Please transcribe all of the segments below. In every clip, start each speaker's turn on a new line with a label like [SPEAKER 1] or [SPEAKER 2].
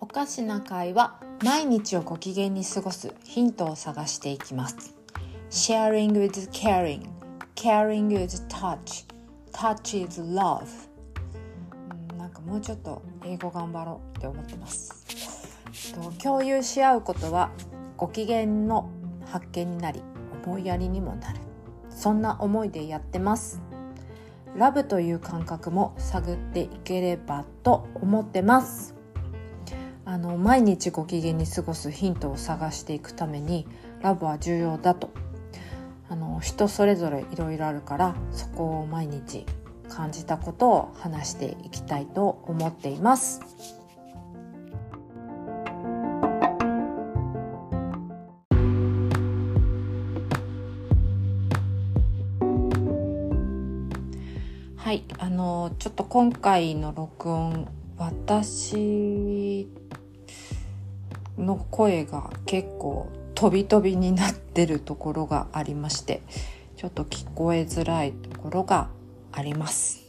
[SPEAKER 1] おかしな会は毎日をご機嫌に過ごすヒントを探していきます。Sharing is caring. Caring is touch. Touch is love. うんなんかもうちょっと英語頑張ろうって思ってます。と共有し合うことはご機嫌の発見になり思いやりにもなる。そんな思いでやってます。ラブという感覚も探っていければと思ってます。あの毎日ご機嫌に過ごすヒントを探していくためにラブは重要だと。あの人それぞれいろいろあるからそこを毎日感じたことを話していきたいと思っています。はい、あのちょっと今回の録音私の声が結構飛び飛びになってるところがありましてちょっと聞こえづらいところがあります。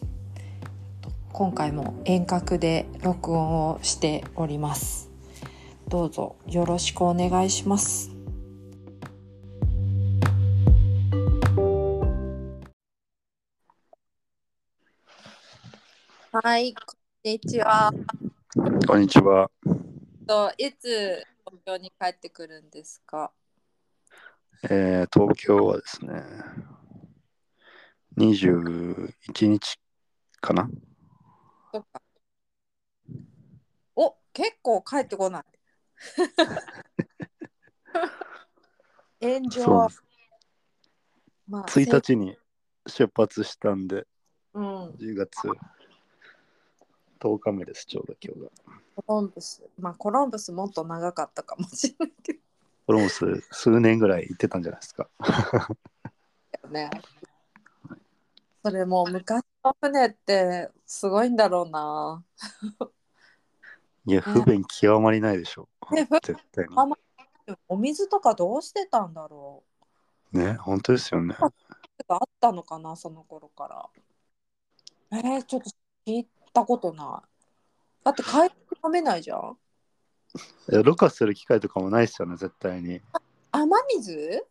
[SPEAKER 1] 今回も遠隔で録音をしております。どうぞよろしくお願いします。はい、こんにちは。
[SPEAKER 2] こんにちは。
[SPEAKER 1] といつ東京に帰ってくるんですか？
[SPEAKER 2] えー東京はですね、21日かな
[SPEAKER 1] そっか。お結構帰ってこない。エンジョイ
[SPEAKER 2] そうで。す。
[SPEAKER 1] まあ、
[SPEAKER 2] 1日に出発したんで、
[SPEAKER 1] うん、
[SPEAKER 2] 10月10日目です、ちょうど今日が。
[SPEAKER 1] コロンブス。まあ、コロンブスもっと長かったかもしれないけ
[SPEAKER 2] コロンブス数年ぐらい行ってたんじゃないですか。
[SPEAKER 1] どね。それもう昔の船ってすごいんだろうな。
[SPEAKER 2] いや、不便極まりないでしょ。
[SPEAKER 1] ね
[SPEAKER 2] 絶対に。
[SPEAKER 1] あお水とかどうしてたんだろ
[SPEAKER 2] ね、本当ですよね。
[SPEAKER 1] うあったのかなその頃から。えー、ちょっと聞いたことない。だって海水飲めないじゃん。
[SPEAKER 2] いやろ過する機会とかもないですよね、絶対に。
[SPEAKER 1] 雨水？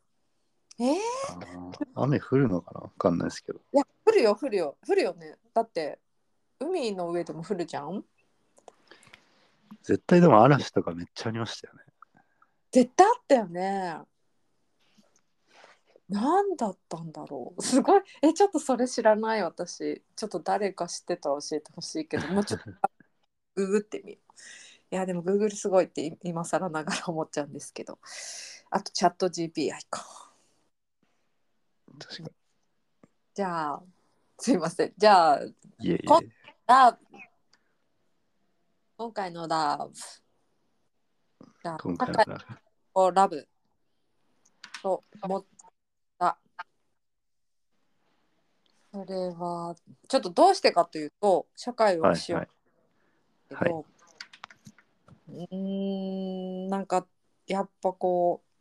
[SPEAKER 1] えー、
[SPEAKER 2] 雨降るのかな？わかんないですけど。
[SPEAKER 1] や降るよ降るよ降るよね。だって海の上でも降るじゃん？
[SPEAKER 2] 絶対でも嵐とかめっちゃありましたよね。
[SPEAKER 1] 絶対あったよね。何だったんだろう。すごい。えちょっとそれ知らない私。ちょっと誰か知ってたら教えてほしいけど。もうちょっと。ググってみよう。いやでもグーグルすごいって今更ながら思っちゃうんですけど。あとチャット GPI か
[SPEAKER 2] 確か
[SPEAKER 1] じゃあすいません。じゃあ
[SPEAKER 2] に。いえいえ。
[SPEAKER 1] こラブ今回のラブ。じゃあ
[SPEAKER 2] 今回の
[SPEAKER 1] 今回のラブと思ったそれはちょっとどうしてかというと社会をしよう。け
[SPEAKER 2] はい。
[SPEAKER 1] ど、うーんなんかやっぱこう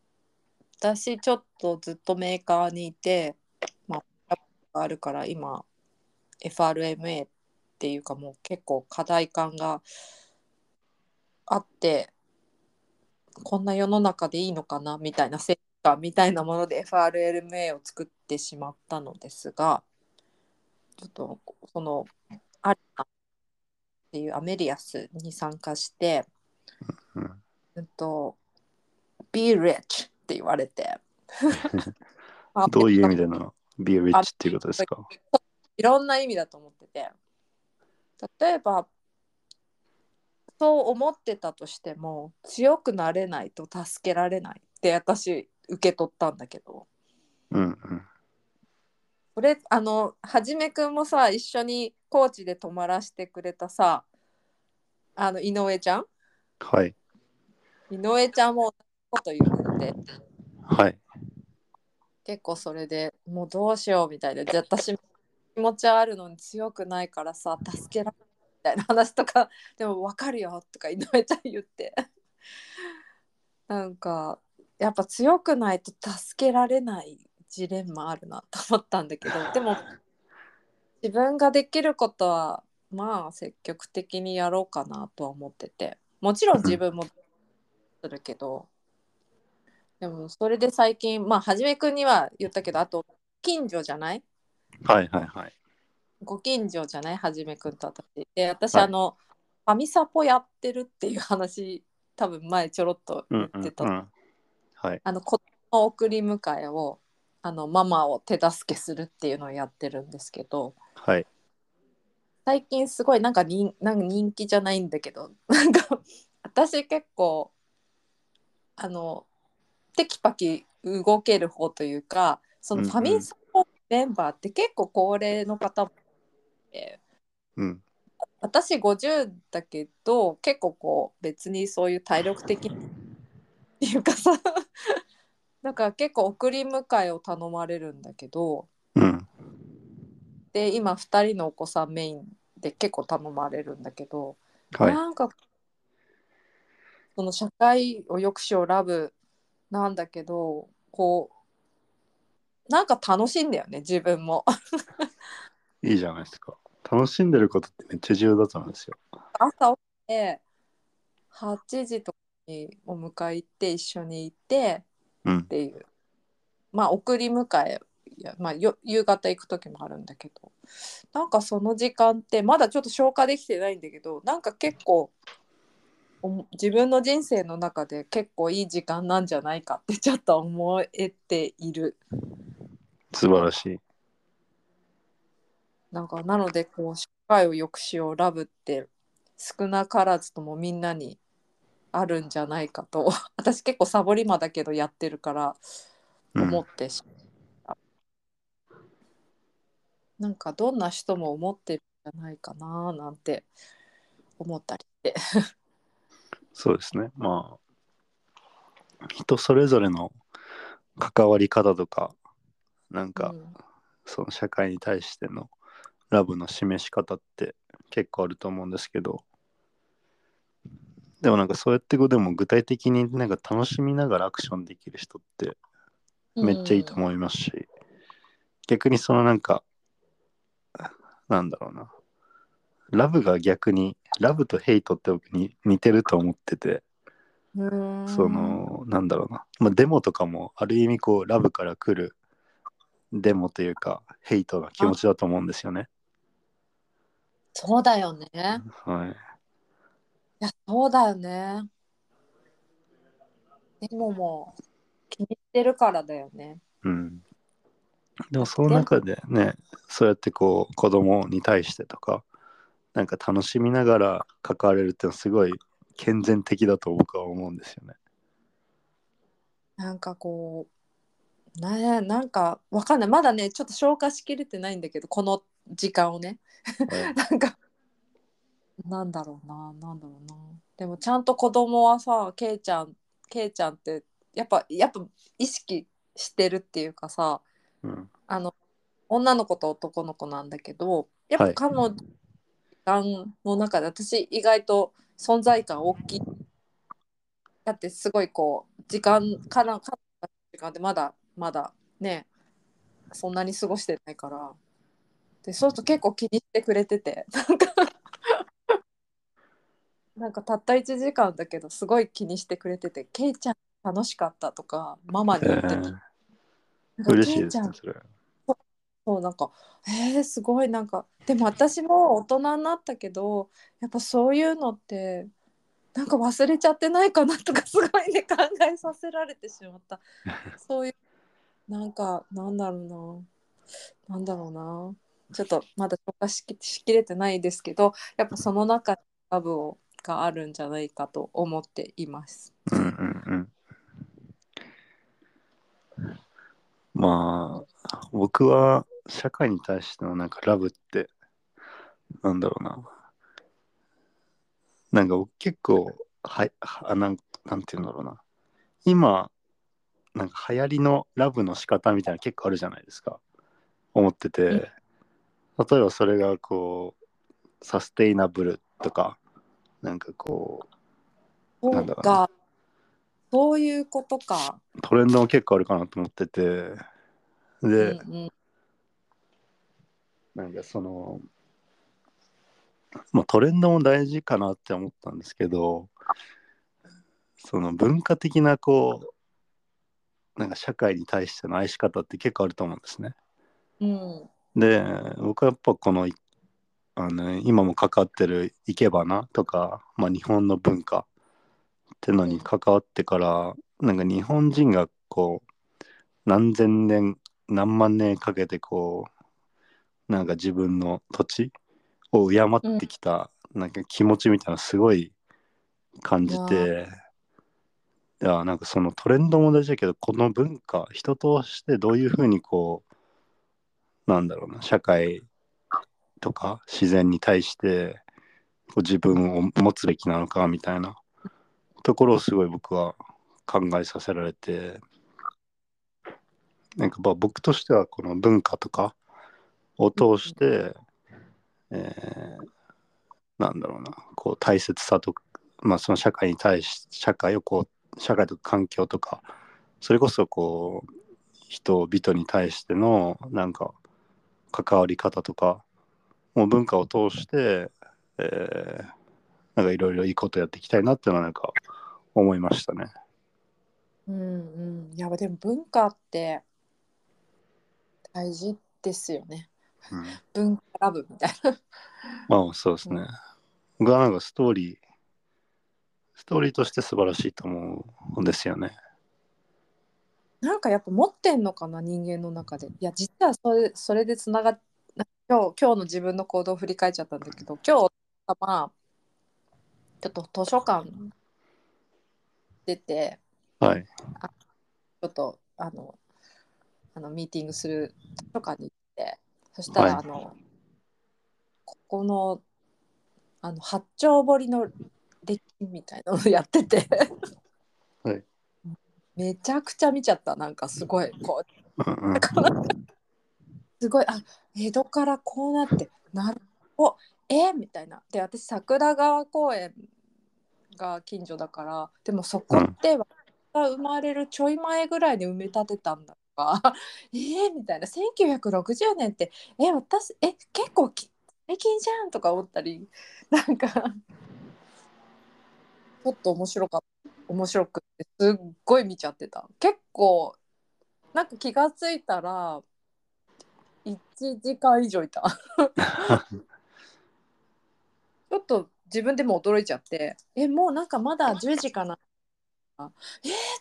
[SPEAKER 1] 私ちょっとずっとメーカーにいてまあがあるから今 FRMA っていうかもう結構課題感があってこんな世の中でいいのかなみたいな成果みたいなもので FRLMA を作ってしまったのですがちょっとそのアリナっていうアメリアスに参加して、
[SPEAKER 2] うん。
[SPEAKER 1] うんと Be rich って言われて。
[SPEAKER 2] どういう意味での be rich っていうことですか？
[SPEAKER 1] いろんな意味だと思ってて。例えばそう思ってたとしても強くなれないと助けられないって私受け取ったんだけど。
[SPEAKER 2] うんうん。
[SPEAKER 1] それあのはじめくんもさ一緒に高知で泊まらせてくれたさあの井上ちゃん？
[SPEAKER 2] はい。
[SPEAKER 1] 井上ちゃんも同じこと言ってて
[SPEAKER 2] はい。
[SPEAKER 1] 結構それでもうどうしようみたいなじゃあ私気持ちはあるのに強くないからさ助けられないみたいな話とか でも分かるよとか井上ちゃん言って なんかやっぱ強くないと助けられないジレンマあるなと思ったんだけどでも自分ができることはまあ積極的にやろうかなとは思っててもちろん自分もするけど、でもそれで最近まあはじめくんには言ったけどあと近所じゃない？
[SPEAKER 2] はいはいはい。
[SPEAKER 1] ご近所じゃない？はじめくんと私で私、
[SPEAKER 2] はい
[SPEAKER 1] あのファミサポやってるっていう話多分前ちょろっと
[SPEAKER 2] うんうん
[SPEAKER 1] 言ってた、
[SPEAKER 2] うん。はい。
[SPEAKER 1] あの子供の送り迎えをあのママを手助けするっていうのをやってるんですけど
[SPEAKER 2] はい。
[SPEAKER 1] 最近すごいなんか人なんか人気じゃないんだけど なんか私結構あのテキパキ動ける方というかそのファミサポメンバーって結構高齢の方もいて
[SPEAKER 2] うん。
[SPEAKER 1] 私50だけど結構こう別にそういう体力的っていうかさだから結構送り迎えを頼まれるんだけど
[SPEAKER 2] うん。
[SPEAKER 1] で今2人のお子さんメインで結構頼まれるんだけど、
[SPEAKER 2] はい。
[SPEAKER 1] なんかその社会をよくしようラブなんだけどこうなんか楽しいんだよね自分も。
[SPEAKER 2] いいじゃないですか。楽しんでることってめっちゃ重要だと思うんですよ。
[SPEAKER 1] 朝起きて8時とかにお迎え行って一緒に行って
[SPEAKER 2] うん
[SPEAKER 1] っ。ていうまあ送り迎えまあ、よ夕方行く時もあるんだけどなんかその時間ってまだちょっと消化できてないんだけどなんか結構自分の人生の中で結構いい時間なんじゃないかってちょっと思えている
[SPEAKER 2] 素晴らしい。
[SPEAKER 1] なんかなのでこう社会を良くしようラブって少なからずともみんなにあるんじゃないかと。私結構サボり魔だけどやってるから
[SPEAKER 2] うん。
[SPEAKER 1] 思ってしまった、なんかどんな人も思ってるんじゃないかななんて思ったりして。
[SPEAKER 2] そうですね。まあ、人それぞれの関わり方とか、なんか、
[SPEAKER 1] うん。
[SPEAKER 2] その社会に対してのラブの示し方って結構あると思うんですけど、でもなんかそうやってこうでも具体的になんか楽しみながらアクションできる人ってめっちゃいいと思いますし、逆にそのなんか、なんだろうな、ラブが逆に、ラブとヘイトって僕に似てると思ってて、
[SPEAKER 1] うん。
[SPEAKER 2] そのなんだろうな、まあ、デモとかもある意味こうラブから来るデモというかヘイトな気持ちだと思うんですよね。
[SPEAKER 1] そうだよね。い
[SPEAKER 2] はい、
[SPEAKER 1] やそうだよね。でももう気に入ってるからだよね。
[SPEAKER 2] うん、でもその中でねそうやってこう子供に対してとかなんか楽しみながら関われるってのはすごい健全的だと僕は思うんですよね。
[SPEAKER 1] なんかこうななんかわかんない。まだねちょっと消化しきれてないんだけどこの時間をね。
[SPEAKER 2] はい。
[SPEAKER 1] なんかなんだろうななんだろうな。でもちゃんと子供はさけいちゃんけいちゃんってやっぱやっぱ意識してるっていうかさ
[SPEAKER 2] うん。
[SPEAKER 1] あの女の子と男の子なんだけどやっ
[SPEAKER 2] はい。
[SPEAKER 1] ぱ彼女の中で私意外と存在感大きい。だってすごいこう時間からか時間でまだまだねそんなに過ごしてないから。でそうすると結構気にしてくれてて。なんかなんかたった1時間だけどすごい気にしてくれてて「けいちゃん楽しかった」とかママに
[SPEAKER 2] え
[SPEAKER 1] 言ってた、
[SPEAKER 2] 嬉しいですねそれ。
[SPEAKER 1] そうなんかえー、すごいなんかでも私も大人になったけどやっぱそういうのってなんか忘れちゃってないかなとかすごいね考えさせられてしまった。そういうなんかなんだろうな。なんだろうな。ちょっとまだ消化しきしきれてないですけどやっぱその中にラブをがあるんじゃないかと思っています。
[SPEAKER 2] うんうんうん。まあ僕は社会に対してのなんかラブってなんだろうな。なんか僕結構はいはなんなんて言うんだろうな。今なんか流行りのラブの仕方みたいなの結構あるじゃないですか。思ってて。
[SPEAKER 1] うん。
[SPEAKER 2] 例えばそれがこうサステイナブルとかなんかこ
[SPEAKER 1] そ
[SPEAKER 2] なんだろう
[SPEAKER 1] そういうことか。
[SPEAKER 2] うトレンドも結構あるかなと思ってて。で、
[SPEAKER 1] うんうん。
[SPEAKER 2] なんかその、まあ、トレンドも大事かなって思ったんですけどその文化的なこうなんか社会に対しての愛し方って結構あると思うんですね。
[SPEAKER 1] うん。
[SPEAKER 2] で僕はやっぱこのいあの今も関わってる生け花とか、まあ、日本の文化ってのに関わってからなんか日本人がこう何千年何万年かけてこうなんか自分の土地を敬ってきた、なんか気持ちみたいなのすごい感じていやなんかそのトレンドも大事だけどこの文化人としてどういうふうにこうなんだろうな社会とか自然に対してこう自分を持つべきなのかみたいなところをすごい僕は考えさせられてなんかまあ僕としてはこの文化とかを通して、えーなんだろうなこう大切さと、まあ、その社会に対し社会をこう社会と環境とかそれこそこう人々に対してのなんか関わり方とかもう文化を通して、えーなんかいろいろいいことやっていきたいなっていうのはなんか思いましたね。
[SPEAKER 1] うんうんいやでも文化って大事ですよね
[SPEAKER 2] うん、
[SPEAKER 1] 文化ラブみたいな
[SPEAKER 2] まあそうですね。僕はなんかストーリーストーリーとして素晴らしいと思うんですよね。
[SPEAKER 1] なんかやっぱ持ってんのかな人間の中でいや実はそれそれでつながっ今日今日の自分の行動を振り返っちゃったんだけど今日まあちょっと図書館出て
[SPEAKER 2] はい。
[SPEAKER 1] ちょっとあのあのミーティングする図書館に行ってそしたら、
[SPEAKER 2] はい。
[SPEAKER 1] あのここのあの八丁堀の歴史みたいなのをやってて、
[SPEAKER 2] はい。
[SPEAKER 1] めちゃくちゃ見ちゃった。なんかすごいこうすごいあ江戸からこうなってなるおえみたいな。で私桜川公園が近所だからでもそこって私が生まれるちょい前ぐらいに埋め立てたんだとか えー、みたいな。1960年ってえ私え結構き最近じゃんとか思ったりなんかちょっと面白かった。面白くてすっごい見ちゃってた。結構なんか気がついたら1時間以上いた。ちょっと自分でも驚いちゃってえもうなんかまだ10時かな？えー、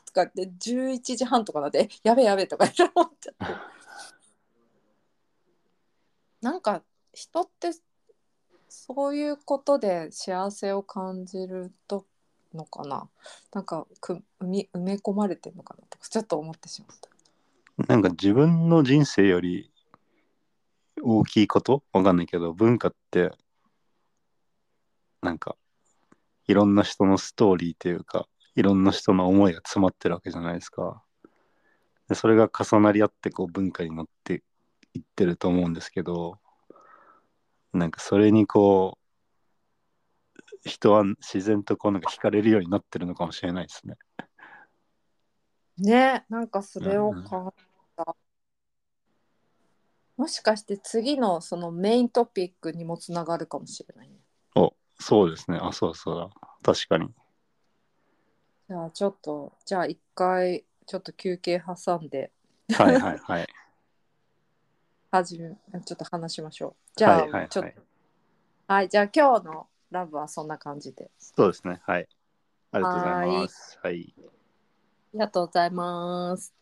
[SPEAKER 1] とかって11時半とかなってえやべえやべえとかって思っちゃって。なんか人ってそういうことで幸せを感じるとのかな？なんかく埋め埋め込まれてるのかな？とかちょっと思ってしまった。
[SPEAKER 2] なんか自分の人生より大きいこと？わかんないけど文化ってなんかいろんな人のストーリーというかいろんな人の思いが詰まってるわけじゃないですか。でそれが重なり合ってこう文化に乗っていってると思うんですけどなんかそれにこう人は自然とこうなんか惹かれるようになってるのかもしれないですね。
[SPEAKER 1] ねなんかそれを考えた、もしかして次のそのメイントピックにもつながるかもしれないね
[SPEAKER 2] おそうですね。あそうそうだ。確かに。
[SPEAKER 1] じゃあちょっとじゃあ一回ちょっと休憩挟んで
[SPEAKER 2] はいはいはい。
[SPEAKER 1] 始めちょっと話しましょうじゃあ、
[SPEAKER 2] はいはい
[SPEAKER 1] ちょっと
[SPEAKER 2] はい。
[SPEAKER 1] はいじゃあ今日のラブはそんな感じで
[SPEAKER 2] そうですね。はい。ありがとうございます。はい。
[SPEAKER 1] ありがとうございます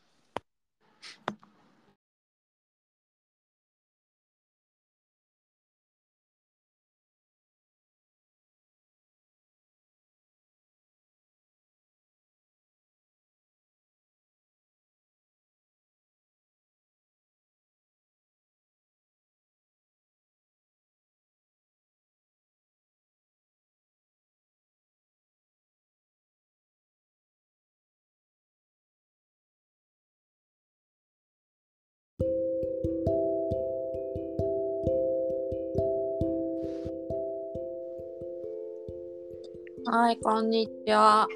[SPEAKER 1] はいこんにちは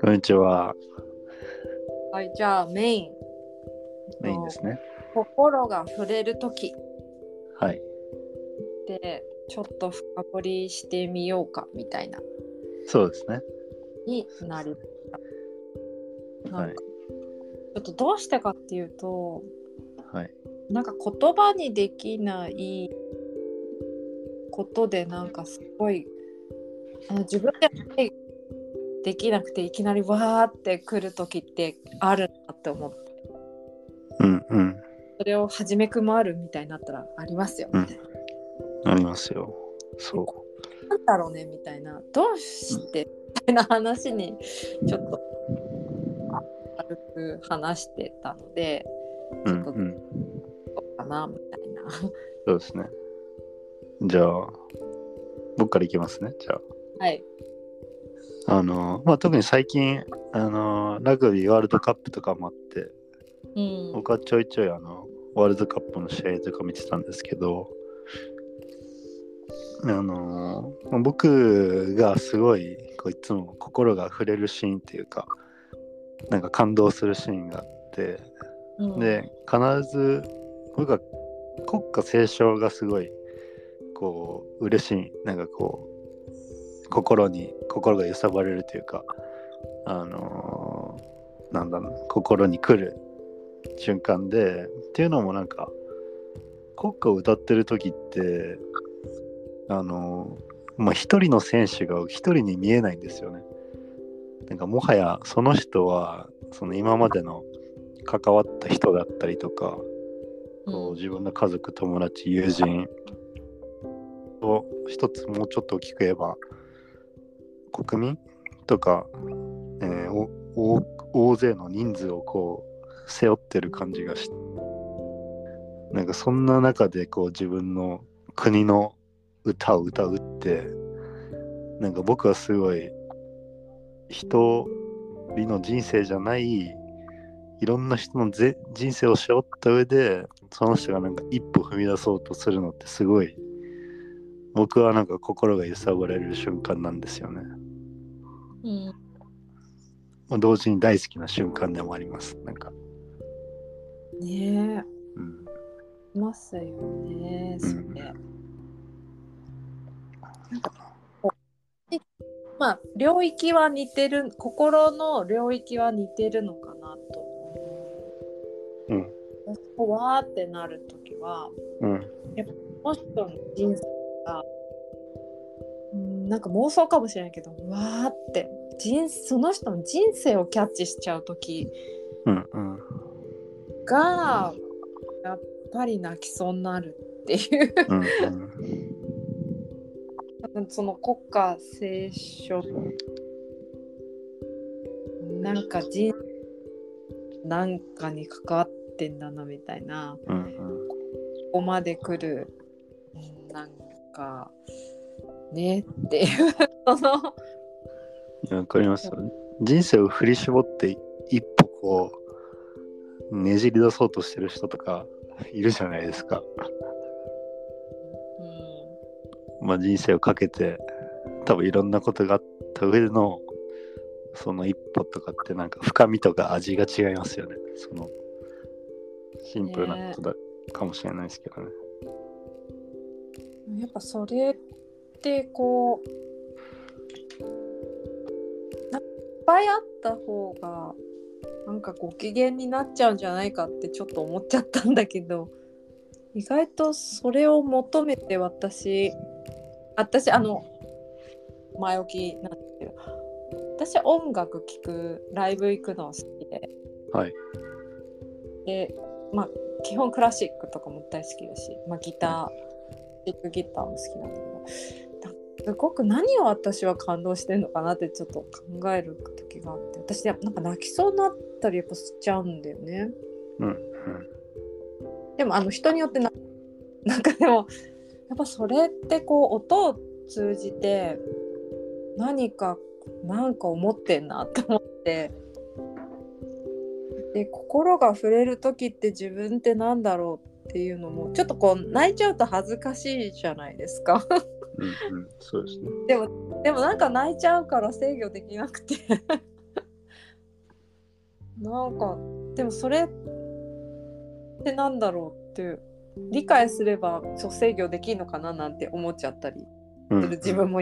[SPEAKER 2] こんにちは。
[SPEAKER 1] はいじゃあメイン
[SPEAKER 2] メインですね。
[SPEAKER 1] 心が触れる時
[SPEAKER 2] はい。
[SPEAKER 1] でちょっと深掘りしてみようかみたいな
[SPEAKER 2] そうですね。
[SPEAKER 1] になりました。
[SPEAKER 2] はい
[SPEAKER 1] ちょっとどうしてかっていうと
[SPEAKER 2] はい。
[SPEAKER 1] なんか言葉にできないことでなんかすごいあの自分でできなくていきなりわーってくる時ってあるなって思って
[SPEAKER 2] うんうん。
[SPEAKER 1] それを初めくもあるみたいになったらありますよ、
[SPEAKER 2] うんありますよ。そ
[SPEAKER 1] なんだろうねみたいなどうしてみたいな話にちょっと軽く話してたので
[SPEAKER 2] う。うんうん。
[SPEAKER 1] そうかなみたいな
[SPEAKER 2] そうですね。じゃあ、僕からいきますね。じゃ
[SPEAKER 1] はい
[SPEAKER 2] あ。あの、まあ、特に最近、あの、ラグビーワールドカップとかもあって、
[SPEAKER 1] うん
[SPEAKER 2] 僕はちょいちょいあの、ワールドカップの試合とか見てたんですけど、あのまあ僕がすごいこういつも心が触れるシーンっていうかなんか感動するシーンがあって
[SPEAKER 1] うん
[SPEAKER 2] で必ず僕は国歌斉唱がすごいこう嬉しいなんかこう心に心が揺さばれるというかあのーなんだろう心に来る瞬間でっていうのもなんか国歌を歌ってる時ってあのーまあ一人の選手が一人に見えないんですよね。なんかもはやその人はその今までの関わった人だったりとか、こう自分の家族友達友人を一つもうちょっと大きく言えば国民とか、えーおお大勢の人数をこう背負ってる感じがしてなんかそんな中でこう自分の国の歌を歌うってなんか僕はすごい一人の人生じゃないいろんな人のぜ人生を背負った上でその人がなんか一歩踏み出そうとするのってすごい僕はなんか心が揺さぶられる瞬間なんですよね。
[SPEAKER 1] うん
[SPEAKER 2] まあ同時に大好きな瞬間でもあります。なんか。
[SPEAKER 1] ね
[SPEAKER 2] うん。
[SPEAKER 1] えいますよねそれ、
[SPEAKER 2] うん
[SPEAKER 1] なんかまあ領域は似てる心の領域は似てるのかなと。
[SPEAKER 2] うん。
[SPEAKER 1] こうわーってなるときは
[SPEAKER 2] うん。
[SPEAKER 1] この人の人生がうんなんか妄想かもしれないけどわーって人その人の人生をキャッチしちゃうとき
[SPEAKER 2] うん。うん。
[SPEAKER 1] がやっぱり泣きそうになるっていう
[SPEAKER 2] うん。
[SPEAKER 1] 多分 その国家斉唱なんか人なんかに関わってんだなみたいな
[SPEAKER 2] うん。うん。
[SPEAKER 1] ここまで来るうんなんかねっていうその
[SPEAKER 2] いやわかりますよ。人生を振り絞って一歩こうねじり出そうとしてる人とかいるじゃないですか。
[SPEAKER 1] う
[SPEAKER 2] まあ人生をかけて多分いろんなことがあった上でのその一歩とかってなんか深みとか味が違いますよね。そのシンプルなことだかもしれないですけどね。
[SPEAKER 1] んやっぱそれってこうないっぱいあった方がなんかご機嫌になっちゃうんじゃないかってちょっと思っちゃったんだけど意外とそれを求めて私私あの前置きなんですけど私音楽聴くライブ行くの好きで
[SPEAKER 2] はい。
[SPEAKER 1] でまあ基本クラシックとかも大好きだし、まあ、ギタービッグギターも好きなんだけどすごく何を私は感動してんのかなってちょっと考える時があって私やなんか泣きそうになったりやっぱしちゃうんだよね
[SPEAKER 2] うん。うん。
[SPEAKER 1] でもあの人によってななんかでもやっぱそれってこう音を通じて何かなんか思ってんなって思ってで心が触れる時って自分ってなんだろうっていうのもちょっとこう泣いちゃうと恥ずかしいじゃないですか
[SPEAKER 2] うん。うん。そうですね。
[SPEAKER 1] でもでもなんか泣いちゃうから制御できなくて なんかでもそれってなんだろうっていう理解すればそう制御できるのかななんて思っちゃったり
[SPEAKER 2] うん
[SPEAKER 1] する自分も、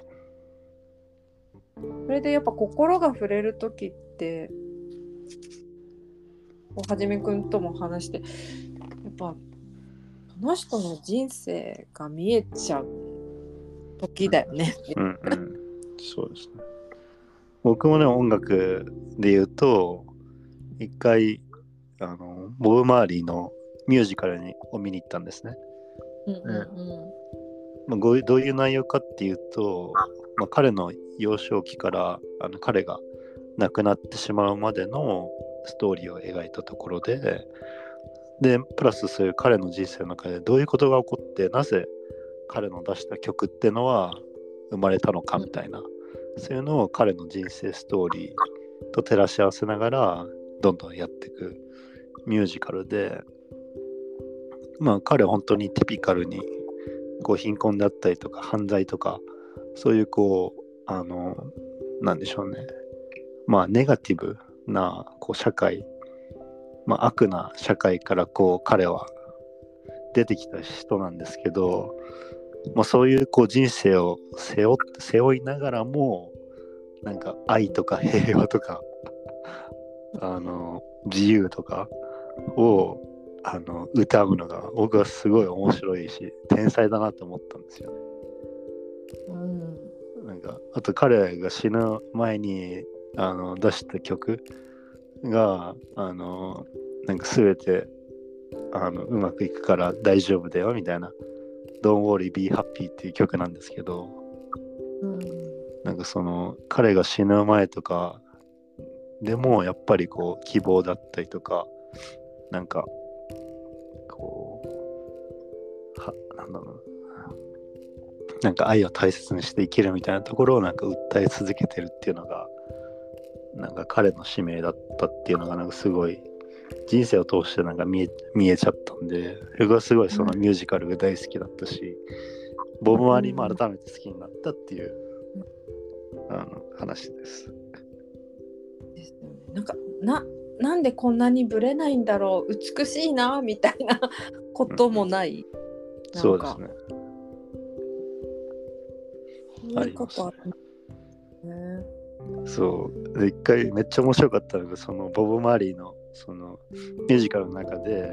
[SPEAKER 1] それでやっぱ心が触れる時ってはじめくんとも話してやっぱその人の人生が見えちゃう時だよね。
[SPEAKER 2] うんうん、そうですね。僕もね、音楽で言うと、一回、あの、ボブ・マーリーのミュージカルにを見に行ったんですね。
[SPEAKER 1] うんうん
[SPEAKER 2] まあ、どういうどういう内容かっていうと、まあ、彼の幼少期からあの彼が亡くなってしまうまでのストーリーを描いたところで、で、プラスそういう彼の人生の中でどういうことが起こって、なぜ彼の出した曲ってのは生まれたのかみたいな、そういうのを彼の人生ストーリーと照らし合わせながら、どんどんやっていくミュージカルで、まあ彼は本当にティピカルにこう貧困であったりとか犯罪とかそういうこうあのなんでしょうね。まあネガティブなこう社会、まあ、悪な社会からこう彼は出てきた人なんですけど、まあ、そういうこう人生を背負背負いながらもなんか愛とか平和とかあの自由とかをあの歌うのが僕はすごい面白いし天才だなと思ったんですよね。
[SPEAKER 1] うん
[SPEAKER 2] なんかあと彼が死ぬ前にあの出した曲があのなんか全てあのうまくいくから大丈夫だよみたいな「Don't worry be happy」っていう曲なんですけど
[SPEAKER 1] うん。
[SPEAKER 2] なんかその彼が死ぬ前とかでもやっぱりこう希望だったりとかなんかこうはなんだろうな。なんか愛を大切にして生きるみたいなところをなんか訴え続けてるっていうのがなんか彼の使命だったっていうのがなんかすごい人生を通してなんか見え見えちゃったんで僕はすごいそのミュージカルが大好きだったし、ボブ・マーリーも改めて好きになったっていう、あの話です。
[SPEAKER 1] ですよねなんかななんでこんなにブレないんだろう美しいなみたいな こともない。なんか
[SPEAKER 2] そうですね。
[SPEAKER 1] そういうことあるね。
[SPEAKER 2] そう。で、一回めっちゃ面白かったのが、そのボブ・マーリーのそのミュージカルの中で、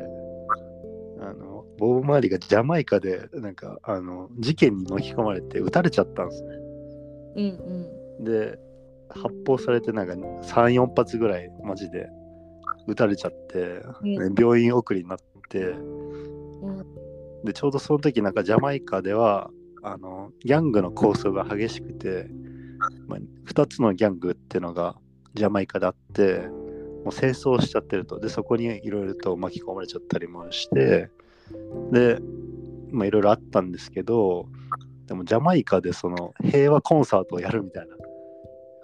[SPEAKER 2] あのボブ・マーリーがジャマイカでなんかあの事件に巻き込まれて撃たれちゃったんですね。
[SPEAKER 1] うん
[SPEAKER 2] で、発砲されてなんか3、4発ぐらいマジで撃たれちゃって、
[SPEAKER 1] うん
[SPEAKER 2] で病院送りになって、
[SPEAKER 1] うんうん
[SPEAKER 2] でちょうどその時なんかジャマイカではあのギャングの抗争が激しくて、まあ、2つのギャングっていうのがジャマイカであってもう戦争しちゃってると。でそこにいろいろと巻き込まれちゃったりもしてでいろいろあったんですけどでもジャマイカでその平和コンサートをやるみたいな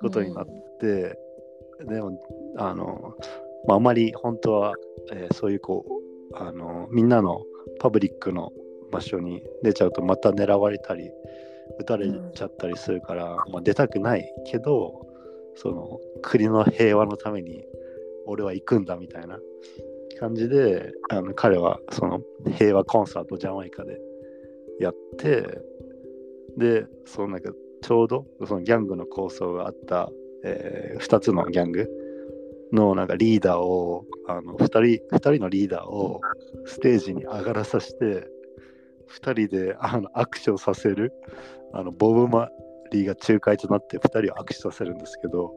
[SPEAKER 2] ことになって、でもあの、まあ、あまり本当は、えーそういうこうあのみんなのパブリックの場所に出ちゃうとまた狙われたり撃たれちゃったりするから、まあ、出たくないけどその国の平和のために俺は行くんだみたいな感じであの彼はその平和コンサートジャマイカでやってでそのなんかちょうどそのギャングの構想があった、え2つのギャングのなんかリーダーをあの2人二人のリーダーをステージに上がらさせて2人であの握手をさせるあのボブ・マリーが仲介となって2人を握手させるんですけど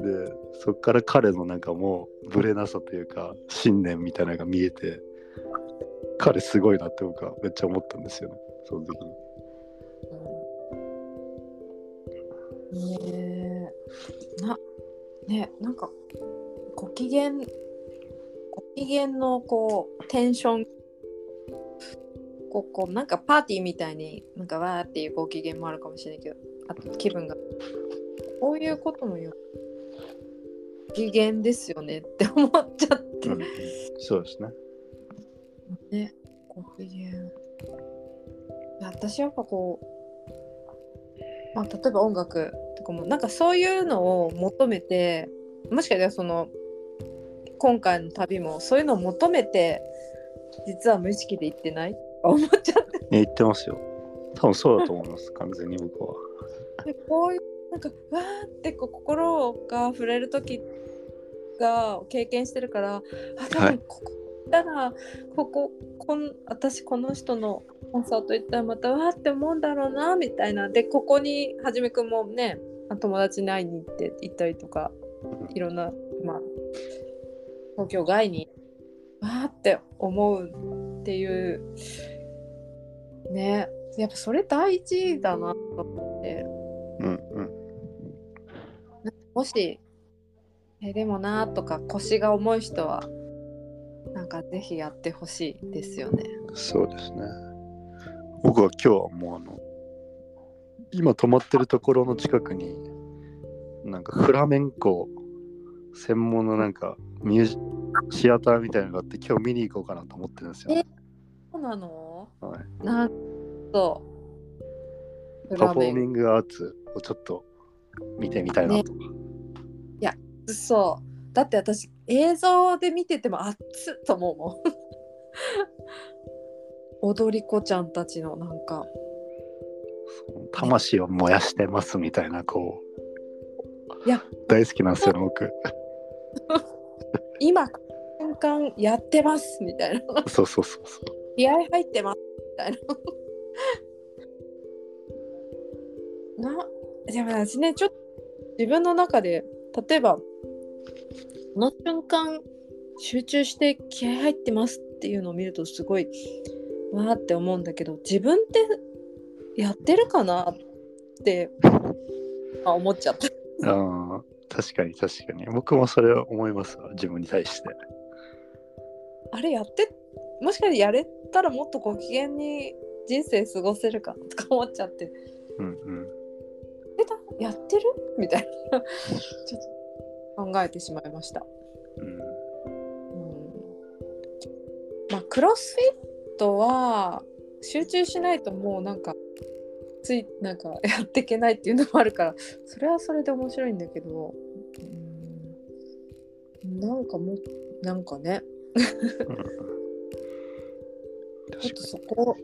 [SPEAKER 2] でそこから彼のなんかもうブレなさというか信念みたいなのが見えて彼すごいなって僕はめっちゃ思ったんですよねその時に。
[SPEAKER 1] ねえなねなんかご機嫌ご機嫌のこうテンションこうこうなんかパーティーみたいになんかわーっていうご機嫌もあるかもしれないけどあと気分がこういうこともよご機嫌ですよねって思っちゃって、
[SPEAKER 2] うんそうですね。
[SPEAKER 1] ねご機嫌私やっぱこうまあ、例えば音楽とかもなんかそういうのを求めてもしかしたらその今回の旅もそういうのを求めて実は無意識で言ってない思っちゃって
[SPEAKER 2] え言ってますよ。多分そうだと思います、完全に僕は。
[SPEAKER 1] でこういうなんかわーってこう心が触れる時が経験してるからあ多
[SPEAKER 2] はい
[SPEAKER 1] 分ここ行ったらこここん私この人のコンサート行ったらまたわーって思うんだろうなみたいなでここにはじめくんもね友達に会いに行って行ったりとかいろんな、まあ、東京外にわーって思うっていうねやっぱそれ大事だなと思って。
[SPEAKER 2] うんうん。
[SPEAKER 1] もしえでもなとか腰が重い人はなんかぜひやってほしいですよね。
[SPEAKER 2] そうですね。僕は今日はもうあの、今泊まってるところの近くに、なんかフラメンコ専門のなんかミュージシアターみたいなのがあって、今日見に行こうかなと思ってるんですよ。
[SPEAKER 1] えそうなの？
[SPEAKER 2] はい、
[SPEAKER 1] なんとフ
[SPEAKER 2] パフォーミングアーツをちょっと見てみたいなと。
[SPEAKER 1] クそうだって私映像で見てても熱っと思うもん。踊り子ちゃんたちのなんか
[SPEAKER 2] 魂を燃やしてますみたいな、こう。
[SPEAKER 1] いや
[SPEAKER 2] 大好きなんですよね、僕。
[SPEAKER 1] 今瞬間やってますみたいな
[SPEAKER 2] そうそうそうそう。
[SPEAKER 1] 気合入ってますみたいな。なでも私ねちょっと自分の中で例えばこの瞬間集中して気合入ってますっていうのを見るとすごいわーって思うんだけど自分ってやってるかなってあ思っちゃった。
[SPEAKER 2] ああ、確かに確かに。僕もそれを思いますわ、自分に対して。
[SPEAKER 1] あれやってもしかしてやれたらもっとご機嫌に人生過ごせるかなとか思っちゃって。
[SPEAKER 2] うんうん。
[SPEAKER 1] えだやってる？みたいなちょっと考えてしまいました、
[SPEAKER 2] うん
[SPEAKER 1] うん、まあクロスフィットは集中しないともうなんかついなんか やっていけないっていうのもあるからそれはそれで面白いんだけど、うん、なんかもうなんかねちょっとそこ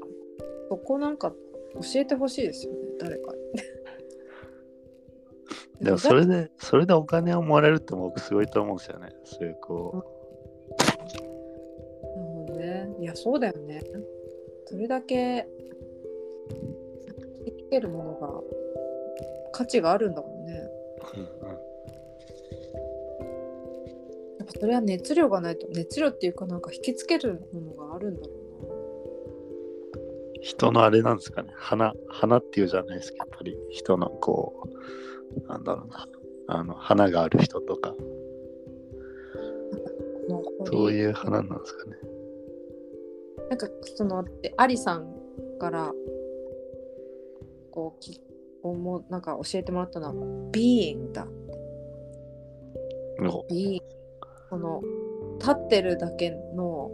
[SPEAKER 1] そこなんか教えてほしいですよね誰かに。
[SPEAKER 2] でもそれで、それでお金をもらえるって僕すごいと思うんですよね。そういうこ
[SPEAKER 1] なるほどね。いや、そうだよね。それだけ生きてるものが価値があるんだもんね。
[SPEAKER 2] う、うんうん、
[SPEAKER 1] やっぱそれは熱量がないと、熱量っていうかなんか引きつけるものがあるんだろ
[SPEAKER 2] 人のあれなんですかね。花、花っていうじゃないですか。やっぱり人のこう、なんだろうな。あの、花がある人とか、そういう花なんですかね。
[SPEAKER 1] なんかそのでアリさんからこうき思うなんか教えてもらったのは「ビーイングだ」
[SPEAKER 2] の
[SPEAKER 1] ビーその立ってるだけの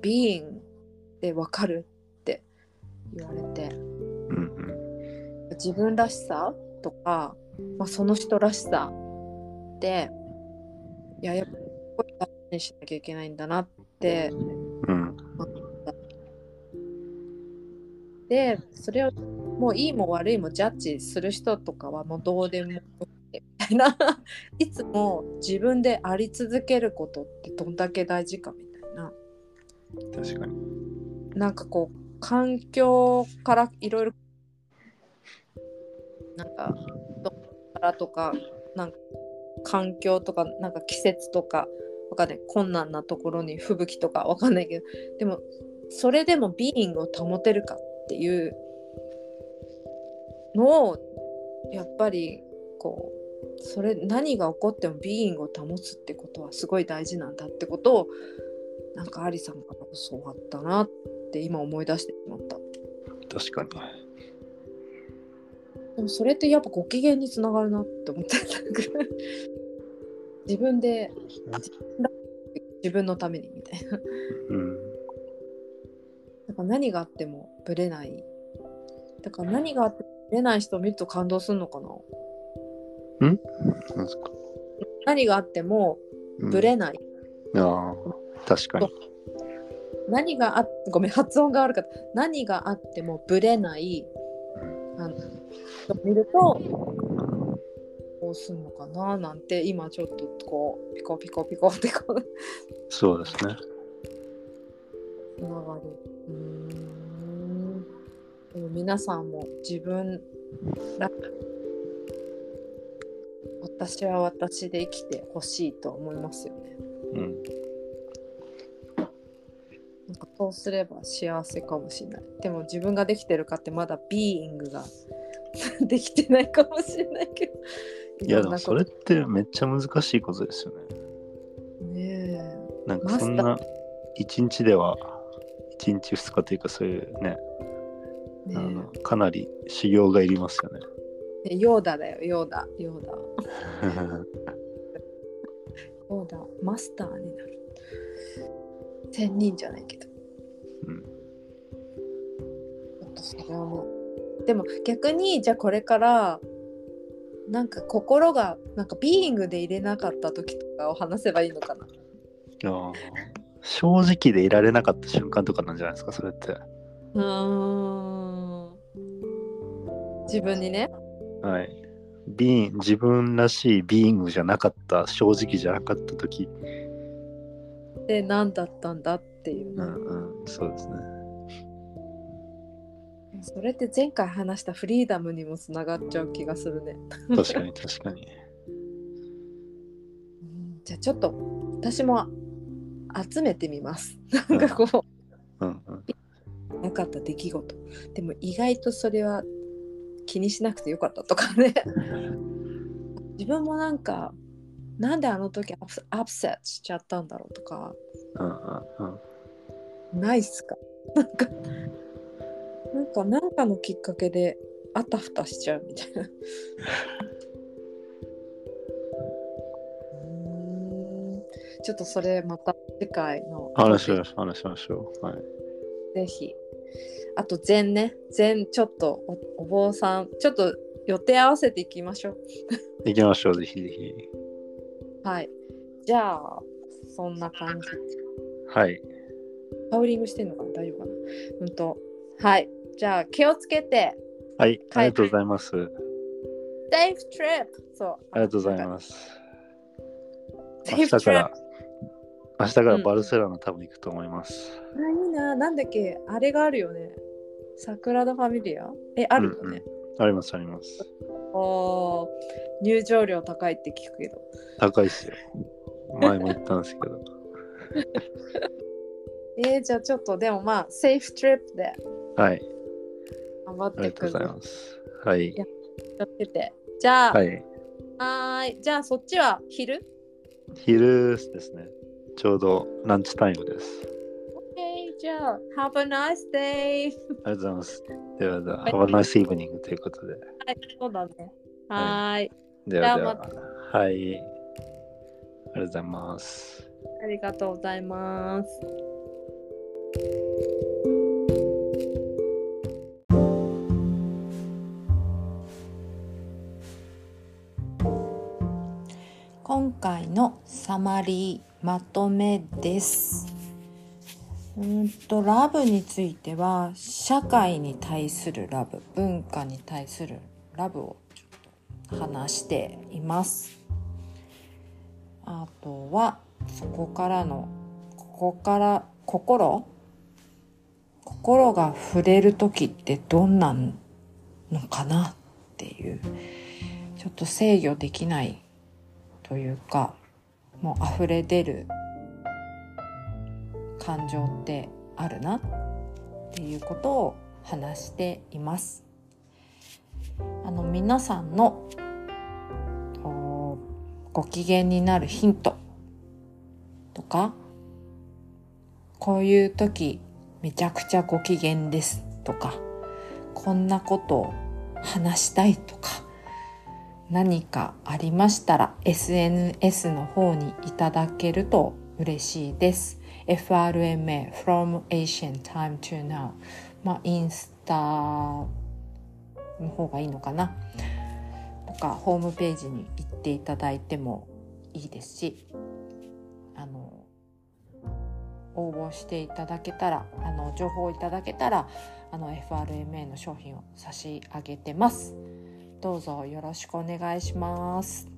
[SPEAKER 1] ビーンでわかるって言われて
[SPEAKER 2] うんうん。
[SPEAKER 1] 自分らしさとか、まあ、その人らしさでいややっぱここ大事にしなきゃいけないんだなって
[SPEAKER 2] うん。
[SPEAKER 1] でそれをもういいも悪いもジャッジする人とかはもうどうでもよくてみたいな。いつも自分であり続けることってどんだけ大事かみたいな。
[SPEAKER 2] 確かに。
[SPEAKER 1] なんかこう環境からいろいろなんかどっからとかなんか環境とかなんか季節とかわかんない。困難なところに吹雪とかわかんないけど。でもそれでもビーイングを保てるかっていうのをやっぱりこうそれ何が起こってもビーイングを保つってことはすごい大事なんだってことをなんかアリさんから教わったなって今思い出してしまった
[SPEAKER 2] 確かに。
[SPEAKER 1] でもそれってやっぱご機嫌につながるなって思ってなんか自分で自分のためにみたいな
[SPEAKER 2] うん。
[SPEAKER 1] だから何があってもブレないだから何があってもブレない人を見ると感動するのかな？
[SPEAKER 2] なんですか？
[SPEAKER 1] 何があっても
[SPEAKER 2] うん。
[SPEAKER 1] ブレない、
[SPEAKER 2] ああ、確かに。
[SPEAKER 1] 何があごめん発音が悪かった。何があってもぶれない。あの見るとこうすんのかな？なんて今ちょっとこうピコピコピコってこう。
[SPEAKER 2] そうですね。
[SPEAKER 1] つながる皆さんも自分ら私は私で生きてほしいと思いますよね
[SPEAKER 2] うん。
[SPEAKER 1] なんかそうすれば幸せかもしれない。でも自分ができてるかってまだビーイングが できてないかもしれないけど。
[SPEAKER 2] いや、でもそれってめっちゃ難しいことですよね。
[SPEAKER 1] ね
[SPEAKER 2] なんかそんな一日では、一日二日というかそういうね、
[SPEAKER 1] え。
[SPEAKER 2] あ
[SPEAKER 1] ね
[SPEAKER 2] のかなり修行がいりますよね。
[SPEAKER 1] え。ヨーダだよ、ヨーダ、ヨーダ。ヨーダ、マスターになる。千人じゃないけど。
[SPEAKER 2] うん
[SPEAKER 1] それはもう。でも逆に、じゃあこれから、なんか心がなんかビーイングで入れなかった時とかを話せばいいのかな。
[SPEAKER 2] いや正直でいられなかった瞬間とかなんじゃないですか、それって。
[SPEAKER 1] うーん自分にね。
[SPEAKER 2] はい。ビーン自分らしいビーイングじゃなかった、正直じゃなかった時。
[SPEAKER 1] で何だったんだっていうね、
[SPEAKER 2] うんうん、そうですね。
[SPEAKER 1] それって前回話したフリーダムにもつながっちゃう気がするね。
[SPEAKER 2] 確かに確かに。
[SPEAKER 1] うんじゃあちょっと私も集めてみます。なんかこ
[SPEAKER 2] うんうん。
[SPEAKER 1] うなかった出来事。でも意外とそれは気にしなくてよかったとかね。自分もなんかなんであの時アップセットしちゃったんだろうとか
[SPEAKER 2] うんうんうん。
[SPEAKER 1] ないっすか？なんかなんかなんかのきっかけであたふたしちゃうみたいな。うーんちょっとそれまた次回の
[SPEAKER 2] 話しましょう、話しましょう。はい。
[SPEAKER 1] ぜひ。あと禅ね。禅ちょっとおお坊さん、ちょっと予定合わせていきましょう。
[SPEAKER 2] 行きましょう、ぜひぜひ。
[SPEAKER 1] はい。じゃあ、そんな感じ。
[SPEAKER 2] はい。
[SPEAKER 1] ハウリングしてんのかな？大丈夫かな？うんと。はい。じゃあ、気をつけて。
[SPEAKER 2] はい、ありがとうございます。
[SPEAKER 1] Safe trip! そう。
[SPEAKER 2] ありがとうございます。明日から!明日からバルセロナ多分行くと思います。
[SPEAKER 1] あいいな。なんだっけ？あれがあるよね。サグラダ・ファミリア？え、あるよね。
[SPEAKER 2] あります、あります。
[SPEAKER 1] おー入場料高いって聞くけど。
[SPEAKER 2] 高いっすよ。前も言ったんですけど。
[SPEAKER 1] えー、じゃあちょっとでもまあ、セーフトリップで
[SPEAKER 2] はい、
[SPEAKER 1] 頑張っ
[SPEAKER 2] ありがとうご
[SPEAKER 1] てくだ
[SPEAKER 2] ざいます。はい
[SPEAKER 1] い。や気をつけて。じゃあ、は
[SPEAKER 2] はい。
[SPEAKER 1] ーい。じゃあそっちは昼？
[SPEAKER 2] 昼ですね。ちょうどランチタイムです。
[SPEAKER 1] ?OK、じゃあ、Have a nice day!
[SPEAKER 2] ありがとうございます。ではでは、Have a nice evening ということで。
[SPEAKER 1] はい、そうだね。はーい。
[SPEAKER 2] ではでは、はい。ありがとうございます。
[SPEAKER 1] ありがとうございます。今回のサマリーまとめです。うんとラブについては社会に対するラブ文化に対するラブをちょっと話しています。あとはそこからのここから心心が触れる時ってどんなのかなっていうちょっと制御できないというかもう溢れ出る感情ってあるなっていうことを話しています。あの皆さんのご機嫌になるヒントとかこういう時めちゃくちゃご機嫌ですとかこんなことを話したいとか何かありましたら SNS の方にいただけると嬉しいです。FRMA from Asian time to now まあインスタの方がいいのかなとかホームページに行っていただいてもいいですしあの応募していただけたらあの情報をいただけたらあの FRMA の商品を差し上げてます。どうぞよろしくお願いします。